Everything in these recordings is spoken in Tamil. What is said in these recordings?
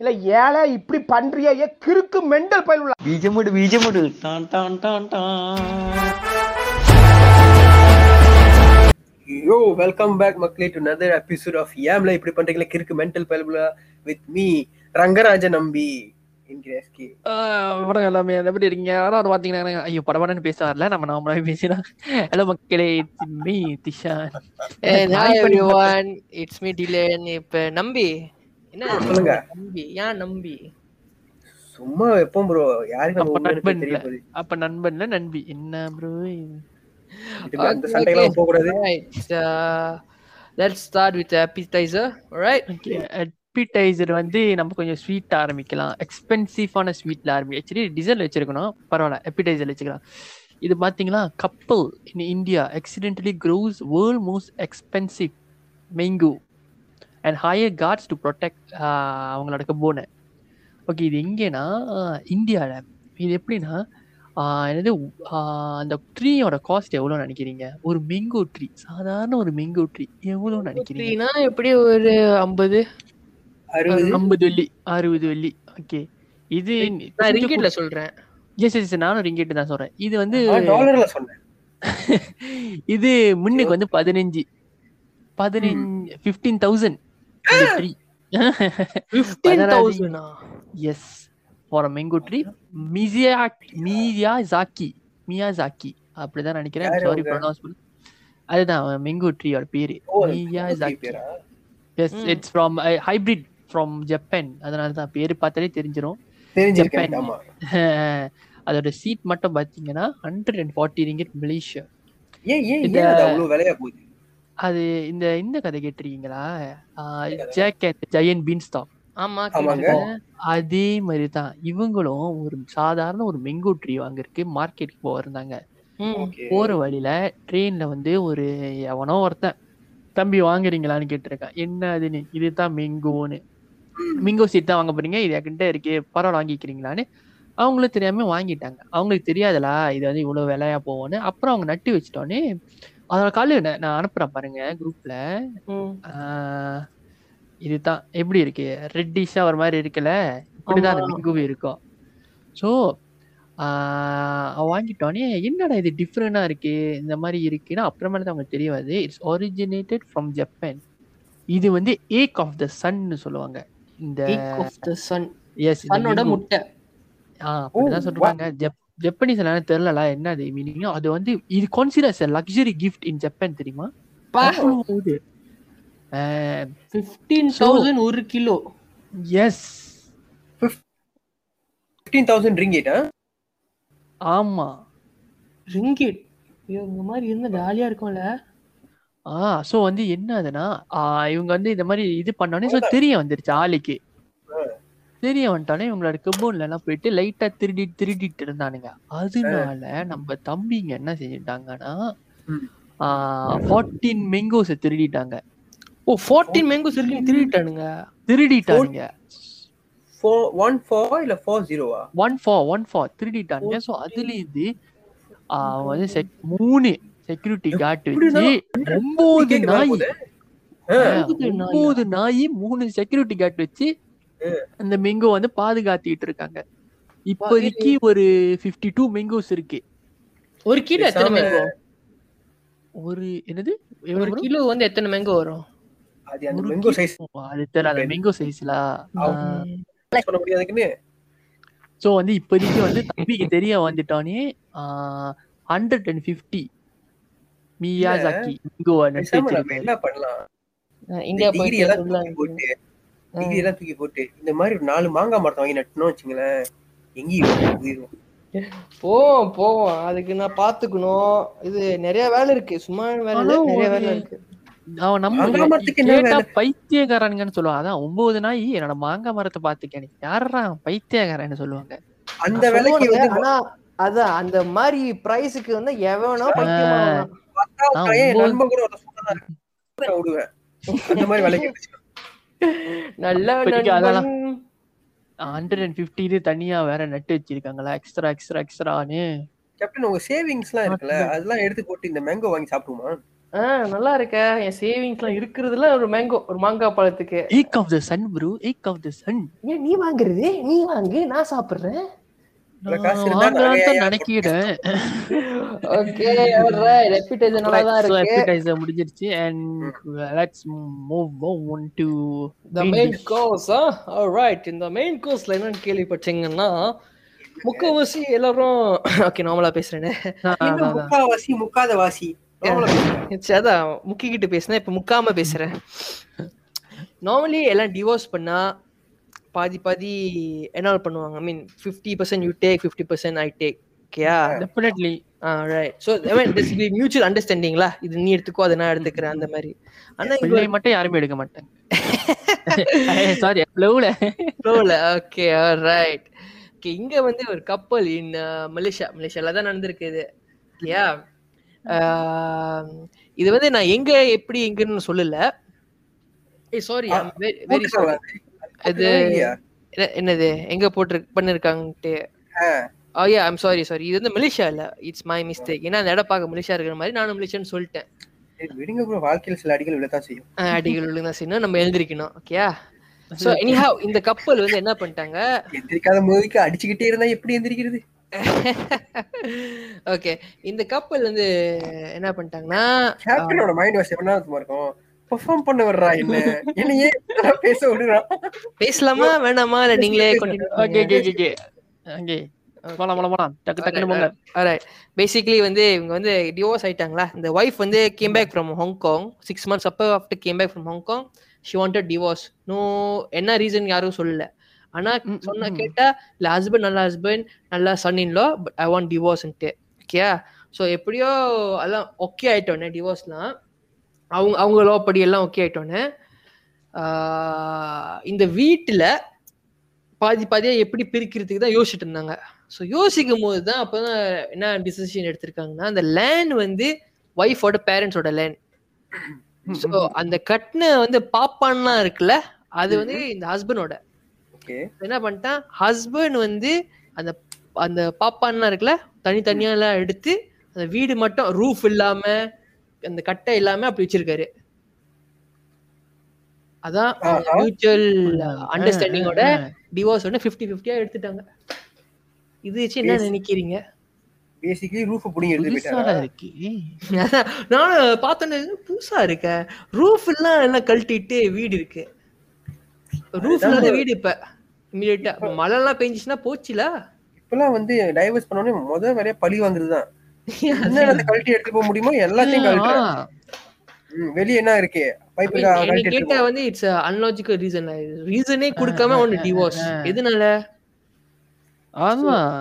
இல்ல ஏழை இப்படி பண்றிய ஏ கிறுக்கு மெண்டல் பயில் உள்ள பீஜமுடு பீஜமுடு டான் டான் டான் டான். யோ வெல்கம் பேக் மக்களே டு நதர் எபிசோட் ஆஃப் ஏம்ல இப்படி பண்றீங்களா கிறுக்கு mental file with me Rangaraja Nambi வணக்கம் எல்லாமே எப்படி இருக்கீங்க யாராவது பாத்தீங்கன்னா ஐயோ படபாடன்னு பேச வரல. நம்ம நாமளாவே பேசினா ஹலோ மக்களே it's me Disha. Hi everyone it's me delay இப்ப நம்பி. என்ன சொல்லுங்க. நம்பி. ஏன் நம்பி? சும்மா எப்பவும் ப்ரோ யாருக்கு நம்ம நண்பன் தெரிய அப்ப நண்பன்ல நண்பி. என்ன ப்ரோ இதுக்கு அந்த சண்டைக்கெல்லாம் போக கூடாது Right. Let's start with the appetizer. Alright. Appetizer வந்து நம்ம கொஞ்சம் ஸ்வீட் ஆரம்பிக்கலாம். எக்ஸ்பென்சிவான ஸ்வீட்ல ஆரம்பி ஆக்சுவலி வச்சிருக்கணும். பரவாயில்ல அப்பிடைசர் வச்சுக்கலாம். இது பாத்தீங்களா? Couple in India accidentally grows world most expensive mango. And hire guards to protect அவங்களோட கப்போனை ஓகே இது எங்கேனா இந்தியாவில் இது எப்படின்னா ஆஹ் என்னது ஆஹ் அந்த ட்ரீயோட காஸ்ட் எவ்வளோ நினைக்கிறீங்க? ஒரு மெங்கோ ட்ரீ சாதாரண ஒரு மெங்கோ ட்ரீ எவ்வளோ நினைக்கிறீங்க? எப்படி ஒரு ஐம்பது? ஐம்பது வெள்ளி. அறுபது வெள்ளி. ஓகே இது நான் ரிங்கிட்ல சொல்றேன். எஸ் எஸ் நானும் ரிங்கெட் தான் சொல்றேன். இது வந்து டாலர்ல சொன்னேன். இது முன்னுக்கு வந்து பதினஞ்சு. பதினஞ்சு fifteen thousand tree yes for mango tree மிசியா Miyazaki Miyazaki அப்படிதான் நினைக்கிறேன். சாரி? ப்ரொனவுன்ஸ் பண்ண அதுதான் மேங்கோ ட்ரீயோட பேரு. மியாசாக்கி பேரா? Yes. It's from hybrid from Japan அதனால தான் பேரு பார்த்தாலே தெரிஞ்சிரும். ஜப்பான். அதோட சீட் மட்டும் பாத்தீங்கன்னா hundred and forty ringgit Malaysia ஏன் ஏன் அவ்வளவு விலையா போகுது? அது இந்த இந்த கதை கேட்டிருக்கீங்களா? Jack and giant beanstalk ஆமா. அதே மாதிரி தான் இவங்களும் ஒரு சாதாரண ஒரு மெங்கோ ட்ரீ வாங்குறதுக்கு மார்க்கெட்டுக்கு போயிருந்தாங்க. ம். ஓகே. போற வழியில ட்ரெயின்ல வந்து ஒரு எவனோ ஒருத்தன் தம்பி வாங்குறீங்களான்னு கேட்டிருக்கான். என்ன அதுன்னு? இதுதான் மெங்கோன்னு மிங்கோ சீட் தான் வாங்க போறீங்க. இது என்கிட்ட இருக்கு. பரவாயில்ல வாங்கிக்கிறீங்களான்னு. அவங்களும் தெரியாம வாங்கிட்டாங்க. அவங்களுக்கு தெரியாதுலா இது வந்து இவ்வளவு விலையா போகும்னு. அப்புறம் அவங்க நட்டு வச்சிட்டோன்னே அதோட காலு நான் நான் அனுப்புறேன் பாருங்க குரூப்ல. இதுதான். எப்படி இருக்கு? ரெட்டிஷா ஒரு மாதிரி இருக்குல்ல? இப்படிதான் அந்த ஆமா. மிங்குவி இருக்கும். ஸோ வாங்கிட்டோன்னே என்னடா இது டிஃப்ரெண்டா இருக்கு? இந்த மாதிரி இருக்குன்னா அப்புறமேல தான் அவங்களுக்கு தெரிய வருது இட்ஸ் ஒரிஜினேட்டட் ஃப்ரம் ஜப்பான் இது வந்து ஏக் ஆஃப் த சன்னு சொல்லுவாங்க. இந்த sun. எஸ் சன்னோட முட்டை. ஆ அப்படிதான் சொல்றாங்க. ஜப் ஜப்பனீஸ் எல்லாம் தெரியல என்ன அது? மீனிங் அது வந்து இது considers luxury gift in Japan தெரியுமா? ஃபிஃப்டீன் தௌசண்ட் ஒரு கிலோ. எஸ் ஃபிஃப்டீன் தௌசண்ட் ரிங்கிட்டா ஆமா. ரிங்கிட் இந்த மாதிரி இருந்தா ஜாலியா இருக்கும்ல. ஆ சோ வந்து என்ன ஆ, இவங்க வந்து இந்த மாதிரி இது பண்ணோடனே சோ தெரிய வந்துருச்சு ஆளுக்கு. தெரிய வந்துட்டானே இவங்களோட கபோன்ல எல்லாம் போயிட்டு லைட்டா திருடி திருடிட்டு இருந்தானுங்க. அதனால நம்ம தம்பிங்க என்ன செஞ்சுட்டாங்கன்னா ம். ஃபார்ட்டீன் மெங்கோஸ் திருடிட்டாங்க. ஓ ஃபோர்டீன் மேங்கோஸ் இருக்கு திருடிட்டானுங்க? திருடிட்டானுங்க. ஒன் ஃபோர் இல்ல ஃபோர் ஜீரோவா ஒன் ஃபார் ஒன் ஃபார் திருடிட்டானுங்க. ஸோ அதுல இருந்து ஆ, அவன் வந்து மூணு செக்யூரிட்டி கார்டு வச்சு ஒன்பது நாயா? ஒன்பது நாய் மூணு செக்யூரிட்டி கார்டு வச்சு அந்த மெங்கோ வந்து பாதுகாத்திட்டு இருக்காங்க இப்போதைக்கு ஒரு 52 டூ மெங்கோஸ் இருக்கு. ஒரு கிலோ எத்தனை மேங்கோ ஒரு என்னது? ஒரு? கிலோ வந்து எத்தனை மேங்கோ வரும்? அது அந்த மெங்கோ சைஸ் அது தெரியல அந்த மெங்கோ சைஸ்ல பண்ண முடியாதுக்குன்னு. சோ வந்து இப்போதைக்கு வந்து தம்பிக்கு தெரிய வந்துட்டானே hundred and fifty Miyazaki mango என்ன பண்ணலாம்? இந்தியா போயிட்டு டிகிரி எல்லாம் தூக்கி போட்டு இந்த மாதிரி ஒரு நாலு மாங்காய் மரத்தை வாங்கி நட்டுனோம் வச்சுங்களேன் எங்கேயும் போயிரும். போவோம் போவோம். அதுக்கு நான் பாத்துக்கணும். இது நிறைய வேலை இருக்கு. சும்மா வேலை இல்ல நிறைய வேலை இருக்கு. அவன் நம்ம கேட்டா? பைத்தியக்காரனுங்கன்னு சொல்லுவான் அதான் ஒன்பது நாய் என்னோட மாங்காய் மரத்தை பாத்துக்கேன் யாரா பைத்தியக்காரன்னு சொல்லுவாங்க. அந்த விலைக்கு ஆனா அதான் அந்த மாதிரி பிரைஸுக்கு வந்து எவனோ பைத்தியமா நண்பன் கூட விடுவேன். அந்த மாதிரி விலைக்கு. நல்ல. ஹண்ட்ரட் அண்ட் ஃபிஃப்டி இது தனியா வேற நட்டு வச்சிருக்காங்களா எக்ஸ்ட்ரா எக்ஸ்ட்ரா எக்ஸ்ட்ரான்னு கேப்டன் உங்க சேவிங்ஸ் எல்லாம் இருக்குல்ல அதெல்லாம் எடுத்து போட்டு இந்த மேங்கோ வாங்கி சாப்பிடுமா ஆஹ் நல்லா இருக்க. என் சேவிங்ஸ்லாம் இருக்கிறதுல ஒரு மேங்கோ ஒரு மாங்காய் பழத்துக்கு. Egg of the sun bro egg of the sun ஏன் நீ வாங்குறது? நீ வாங்கு நான் சாப்பிடுறேன். முடிஞ்சிருச்சு. And let's move on to the main main. Course right இந்த மெயின் கோர்ஸ்ல என்னன்னு கேள்விப்பட்டீங்கன்னா முக்கவாசி எல்லாரும் ஓகே நார்மலா பேசுறேனே. முக்காவாசி முக்காத வாசி சரி, அதான் முக்கிக்கிட்டு பேசுனேன் இப்ப முக்காம பேசுறேன். நார்மலி எல்லாம் டிவோர்ஸ் பண்ணா பாதி பாதி என்ன பண்ணுவாங்க. I mean fifty percent you? Take fifty percent I take ஓகேயா Definitely. ரைட் ஸோ மியூச்சுவல் அண்டர்ஸ்டாண்டிங்லா இது நீ எடுத்துக்கோ அதை நான் எடுத்துக்கிறேன் அந்த மாதிரி. ஆனா இங்க மட்டும் யாருமே எடுக்க மாட்டாங்க. சாரி ஃப்ளோல ஃப்ளோல ஓகே ரைட் ஓகே இங்க வந்து ஒரு கப்பல் இன் மலேசியா மலேசியால தான் நடந்திருக்கு இது ஓகேயா இது வந்து நான் எங்க எப்படி எங்கன்னு சொல்லல. ஏய் சாரி வெரி சாரி இது என்ன- என்னது? எங்க போட்டு பண்ணிருக்காங்கட்டு oh yeah I'm sorry sorry இது வந்து மலேசியா இல்ல. இட்ஸ் மை மிஸ்டேக் ஏன்னா அந்த இடம் பார்க்க மலேசியா இருக்கிற மாதிரி நானும் மலேசியான்னு சொல்லிட்டேன். விடுங்க ப்ரோ வாழ்க்கையில் சில அடிகள் விழத்தான் செய்யும். அடிகள் ஒழுங்கா செய்யணும். நம்ம எழுந்திருக்கணும். ஓகேயா சோ எனிஹாவ் இந்த கப்பல் வந்து என்ன பண்ணிட்டாங்க? எந்திரிக்காத மூவிக்கு அடிச்சுக்கிட்டே இருந்தா எப்படி எந்திரிக்கிறது ஓகே இந்த கப்பல் வந்து என்ன பண்ணிட்டாங்கன்னா கேப்டனோட மைண்ட் வாஷ் என்ன இருக்கும். பெர்ஃபார்ம் பண்ண வர்றா என்ன? என்ன ஏன் இதெல்லாம் பேச விடுறான் பேசலாமா? வேணாமா? இல்ல நீங்களே ஓகே ஓகே ஓகே ஓகே போலாம் போலாம் போலாம். டக்கு போங்க. ஆல்ரைட் பேசிக்கலி வந்து இவங்க வந்து டிவோர்ஸ் ஆயிட்டாங்களா? இந்த ஒய்ஃப் வந்து came back from Hong Kong six months அப்போ after came back from Hong Kong she wanted divorce no என்ன ரீசன் யாரும் சொல்லல. ஆனா சொன்ன. கேட்டா இல்ல ஹஸ்பண்ட் நல்ல ஹஸ்பண்ட் நல்ல son in law but I want டிவோர்ஸ்ன்ட்டு okay so எப்படியோ எல்லாம் ஓகே ஆயிட்டோன்னே டிவோர்ஸ்லாம் அவங்க அவங்க லோ படி எல்லாம் ஓகே ஆயிட்டோன்னே. இந்த வீட்டுல பாதி பாதியா எப்படி பிரிக்கிறதுக்கு தான் யோசிச்சுட்டு இருந்தாங்க. ஸோ யோசிக்கும் போது தான் அப்போதான் என்ன டிசிஷன் எடுத்திருக்காங்கன்னா அந்த லேண்ட் வந்து ஒய்ஃபோட பேரண்ட்ஸோட லேண்ட் ஸோ அந்த கட்டின வந்து பாப்பான்லாம் இருக்குல்ல அது வந்து இந்த ஹஸ்பண்டோட ஓகே என்ன பண்ணிட்டான்? ஹஸ்பண்ட் வந்து அந்த அந்த பாப்பான்லாம் இருக்குல்ல தனித்தனியா எல்லாம் எடுத்து அந்த வீடு மட்டும் ரூஃப் இல்லாம அந்த கட்டை இல்லாம அப்படி வச்சிருக்காரு. அதான். மியூச்சுவல் அண்டர்ஸ்டாண்டிங்கோட டிவோர்ஸ் வந்து ஃபிஃப்டி ஃபிஃப்டியா எடுத்துட்டாங்க. இது வச்சு என்ன. நினைக்கிறீங்க? பேசிக்கலி ரூஃப் புடிங்க எடுத்து நானும் பார்த்தோன்னே இது புதுசா இருக்க. ரூஃப் எல்லாம் எல்லாம் கழட்டிட்டு வீடு இருக்கு. ரூஃப் இல்லாத வீடு இப்ப. இமீடியட்டா மழை எல்லாம் பெஞ்சிச்சுன்னா போச்சுல? இப்பெல்லாம் வந்து டைவர்ஸ் பண்ணோடனே முத வேலையா பழி வாங்குறதுதான். என்னென்ன கழட்டி எடுத்து போக முடியுமோ எல்லாத்தையும் கழட்டுறேன் வெளிய என்ன இருக்கு? கேட்டா வந்து இட்ஸ் அன்லாஜிக்கல் ரீசன் ரீசனே கொடுக்காம ஒன்னு டிவோர்ஸ் எதனால? அதான்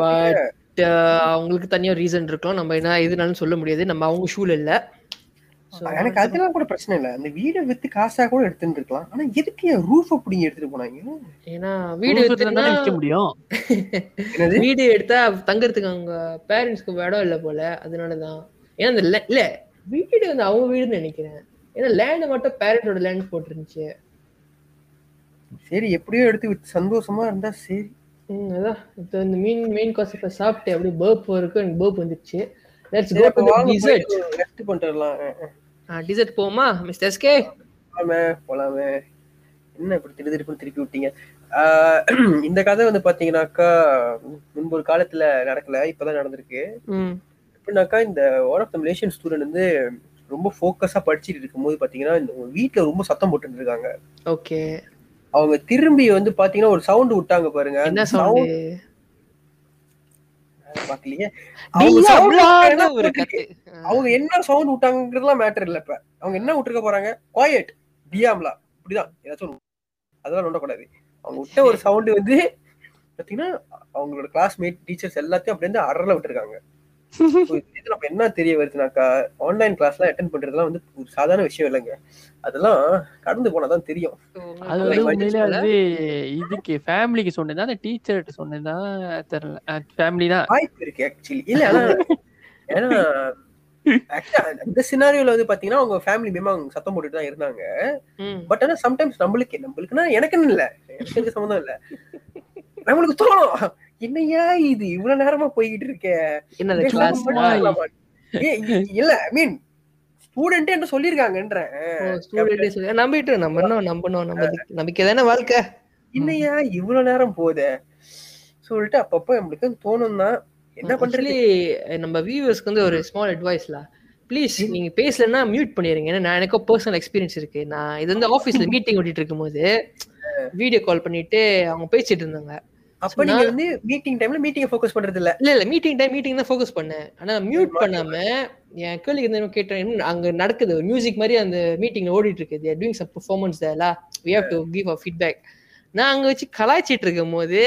பட் அவங்களுக்கு தனியா ரீசன் இருக்கலாம். நம்ம என்ன எதுனாலும் சொல்ல முடியாது. நம்ம அவங்க ஷூல இல்ல எனக்கு அதெல்லாம் கூட பிரச்சனை இல்ல. அந்த வீடை வித்து காசா கூட எடுத்துட்டு இருக்கலாம். ஆனா எதுக்கு ரூஃப் புடிங்க எடுத்துட்டு போனாங்க ஏன்னா வீடு இருந்தா விக்க முடியும். என்னது? வீடு எடுத்தா தங்கறதுக்கு அவங்க பேரண்ட்ஸ்க்கு இடம் இல்ல போல. அதனாலதான். ஏன்னா அந்த இல்ல வீடு வந்து அவங்க வீடுன்னு நினைக்கிறேன். ஏன்னா லேண்ட் மட்டும் பேரண்டோட லேண்ட் போட்டுருந்துச்சு. சரி எப்படியோ எடுத்து வித்து சந்தோஷமா இருந்தா சரி. ம், அதான். இப்போ இந்த மீன் மெயின் காசு இப்போ சாப்பிட்டு அப்படியே பேர்ப் இருக்கு எனக்கு பேர்ப் வந்துருச்சு. Let's go to dessert ah, ah. Dessert போமா மிஸ்டர் எஸ்கே போலாமே போலாமே. என்ன இப்படி திரு திருப்பி திருப்பி விட்டீங்க? இந்த கதை வந்து பாத்தீங்கன்னாக்கா முன்பு ஒரு காலத்துல நடக்கல இப்பதான் நடந்திருக்கு. எப்படின்னாக்கா இந்த one of the Malaysian student வந்து ரொம்ப ஃபோக்கஸா படிச்சுட்டு இருக்கும்போது பாத்தீங்கன்னா இந்த வீட்டுல ரொம்ப சத்தம் போட்டுட்டு இருக்காங்க ஓகே. அவங்க திரும்பி வந்து பாத்தீங்கன்னா ஒரு சவுண்ட் விட்டாங்க பாருங்க. பாக்கலையே? அவங்க என்ன சவுண்ட் விட்டாங்கிறதுலாம் மேட்டர் இல்ல இப்ப. அவங்க என்ன விட்டுருக்க போறாங்க? குவாய்ட் டியாம்லா இப்படிதான் ஏதாச்சும். அதெல்லாம் நோண்டக்கூடாது. அவங்க விட்ட ஒரு சவுண்ட் வந்து பாத்தீங்கன்னா அவங்களோட கிளாஸ்மேட் டீச்சர்ஸ் எல்லாத்தையும் அப்படி வந்து அரல விட்டுருக்காங்க. இதுல நம்ம என்ன தெரிய வருதுனாக்கா ஆன்லைன் கிளாஸ்லாம் அட்டன் பண்றதுலாம் வந்து ஒரு சாதாரண விஷயம் இல்லைங்க. அதெல்லாம் கடந்து போனாதான் தெரியும். அது வந்து Like உண்மையிலே வந்து இதுக்கு ஃபேமிலிக்கு சொன்னதா அந்த டீச்சர்கிட்ட சொன்னதா தெரியல. ஃபேமிலி தான். வாய்ப்பு இருக்கு ஆக்சுவலி இல்ல ஆனா ஏன்னா இந்த சினாரியோல வந்து பாத்தீங்கன்னா அவங்க ஃபேமிலி மேமா அவங்க சத்தம் போட்டுட்டு தான் இருந்தாங்க. பட் ஆனா சம்டைம்ஸ் நம்மளுக்கு நம்மளுக்குன்னா எனக்குன்னு இல்ல. எனக்கு சம்மந்தம் இல்ல. நம்மளுக்கு தோணும். என்னையா இது? இவ்வளவு நேரமா போய்கிட்டு இருக்கே. என்ன இல்ல ஐ மீன் ஸ்டூடெண்டே என்ன சொல்லிருக்காங்கன்றேன் ஸ்டூடெண்ட் சொல்லி நம்பிட்டு நம்பணும் நம்ம நம்பிக்கை தானே வாழ்க்கை? என்னையா இவ்வளவு நேரம் போகுதே? சொல்லிட்டு அப்பப்போ நம்மளுக்கு தோணும் தான் என்ன பண்றது? நம்ம வியூவர்ஸ்க்கு வந்து ஒரு ஸ்மால் அட்வைஸ்ல ப்ளீஸ் நீங்க பேசலன்னா மியூட் பண்ணிருங்க. ஏன்னா நான் எனக்கும் பர்சனல் எக்ஸ்பீரியன்ஸ் இருக்கு. நான் இது வந்து ஆஃபீஸ்ல மீட்டிங் ஓட்டிட்டு இருக்கும்போது வீடியோ கால் பண்ணிட்டு அவங்க பேசிட்டு இருந்தாங்க. அப்ப நீங்க வந்து மீட்டிங் டைம்ல மீட்டிங் ஃபோக்கஸ் பண்றது இல்ல இல்ல இல்ல மீட்டிங் டைம் மீட்டிங் தான் ஃபோக்கஸ் பண்ணேன். ஆனா மியூட் பண்ணாம என் கேள்வி என்ன கேட்டேன் அங்க நடக்குது? மியூசிக் மாதிரி அந்த மீட்டிங்ல ஓடிட்டு இருக்கு தேர் டூயிங் சம் பெர்ஃபார்மன்ஸ் தேர்ல we have to give a feedback நான் அங்க வச்சு கலாய்ச்சிட்டு இருக்கும் போது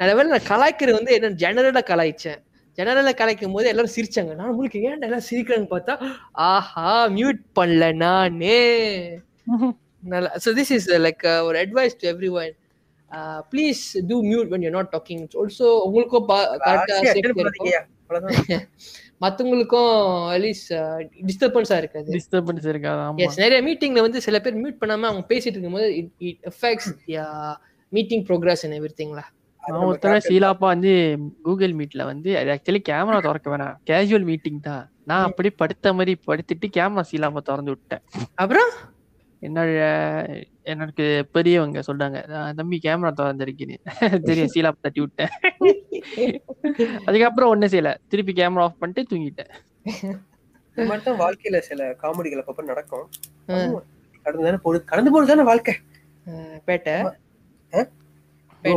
நல்ல நான் கலாய்க்கிறது வந்து என்ன ஜெனரலா கலாய்ச்சேன். ஜெனரலா கலாய்க்கும் போது எல்லாரும் சிரிச்சாங்க. நான் உங்களுக்கு ஏன்டா எல்லாம் சிரிக்கிறாங்க பார்த்தா? ஆஹா மியூட் பண்ணல நானே. நல்லா ஸோ திஸ் இஸ் லைக் ஒரு advice to everyone please do mute when you're not talking. Also உங்களுக்கும் கரெக்டா ஆசையா attend சேஃப்டி இருக்கும். பண்ணாதீங்கய்யா. அவ்வளவுதான். மத்தவங்களுக்கும் அட்லீஸ்ட் டிஸ்டர்பன்ஸா இருக்காது. டிஸ்டர்பன்ஸ் இருக்காது ஆமா. எஸ் நிறைய மீட்டிங்ல வந்து சில பேர் மியூட் பண்ணாம அவங்க பேசிட்டு இருக்கும்போது இட் எஃபெக்ட்ஸ் மீட்டிங் ப்ரோக்ரஸ் திங்ல அது நான் காட்டுறது. ஷீலாப்பா வந்து கூகுள் மீட்ல வந்து அது ஆக்சுவலி கேமரா திறக்க வேணாம். கேஷுவல் மீட்டிங் தான். நான் அப்படி படுத்த மாதிரி படுத்துட்டு கேமரா ஷீலாப்பா திறந்து விட்டேன். அப்புறம்? என்னோட எனக்கு பெரியவங்க சொல்றாங்க "ஆ, தம்பி கேமரா திறந்திருக்கீங்க தெரியும் சீலாப்பா தட்டி விட்டேன். அதுக்கப்புறம் ஒண்ணும் செய்யல. திருப்பி கேமரா ஆஃப் பண்ணிட்டு தூங்கிட்டேன். தான் வாழ்க்கையில சில காமெடிகள் அப்பப்ப நடக்கும். கடந்து தானே போகுது. கடந்து போகுது தானே வாழ்க்கை? பேட்டை. Bro,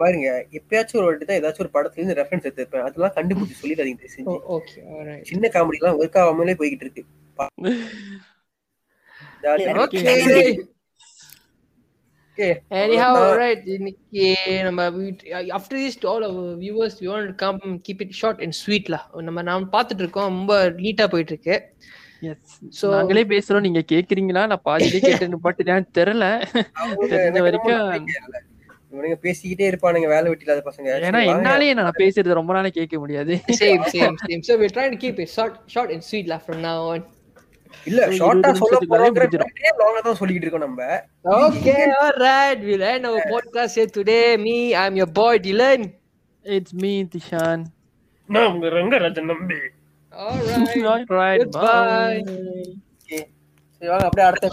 பாருங்க எப்பயாச்சும் ஒரு வாட்டி தான் ஏதாச்சும் ஒரு படத்துல இருந்து ரெஃபரன்ஸ் எடுத்திருப்பேன். அதெல்லாம் கண்டுபிடிச்சு சொல்லிடாதீங்க தயவு செஞ்சு. ஓகே ஆல்ரைட் சின்ன காமெடி எல்லாம் ஒர்க் ஆகாமலே போய்கிட்டு இருக்கு பா- ஜாலியா இருக்கு. Okay Okay. anyhow அவ்வளவுதான். right இன்னைக்கு நம்ம after this to all our viewers we want to come keep it short and sweet lah. நம்ம நாம் பார்த்துட்டு இருக்கோம். ரொம்ப நீட்டா போயிட்டு இருக்கு So- நாங்களே பேசுறோம். நீங்க கேக்குறீங்களா? நான் பாதியிலே கேட்டேன்னு பட்டு ஏன் தெரியல. தெரிஞ்ச வரைக்கும். இவனுங்க பேசிக்கிட்டே இருப்பானுங்க வேலை வெட்டி இல்லாத பசங்க ஏன்னா. என்னாலே நான் பேசுறது ரொம்ப நாளே கேட்க முடியாது. Same same. So we're trying to keep it short short and sweet lah from now on. இல்ல ஷார்ட்டா சொல்ல முடிஞ்சிடும். லாங்கா தான் சொல்லிக்கிட்டு இருக்கோம் நம்ம. Okay all right we'll end our podcast here today. Me i'm your boy dylan. It's me Dishan நான் உங்க ரங்கராஜன் நம்பி. All right right Goodbye. சரி வாங்க அப்படியே அடுத்த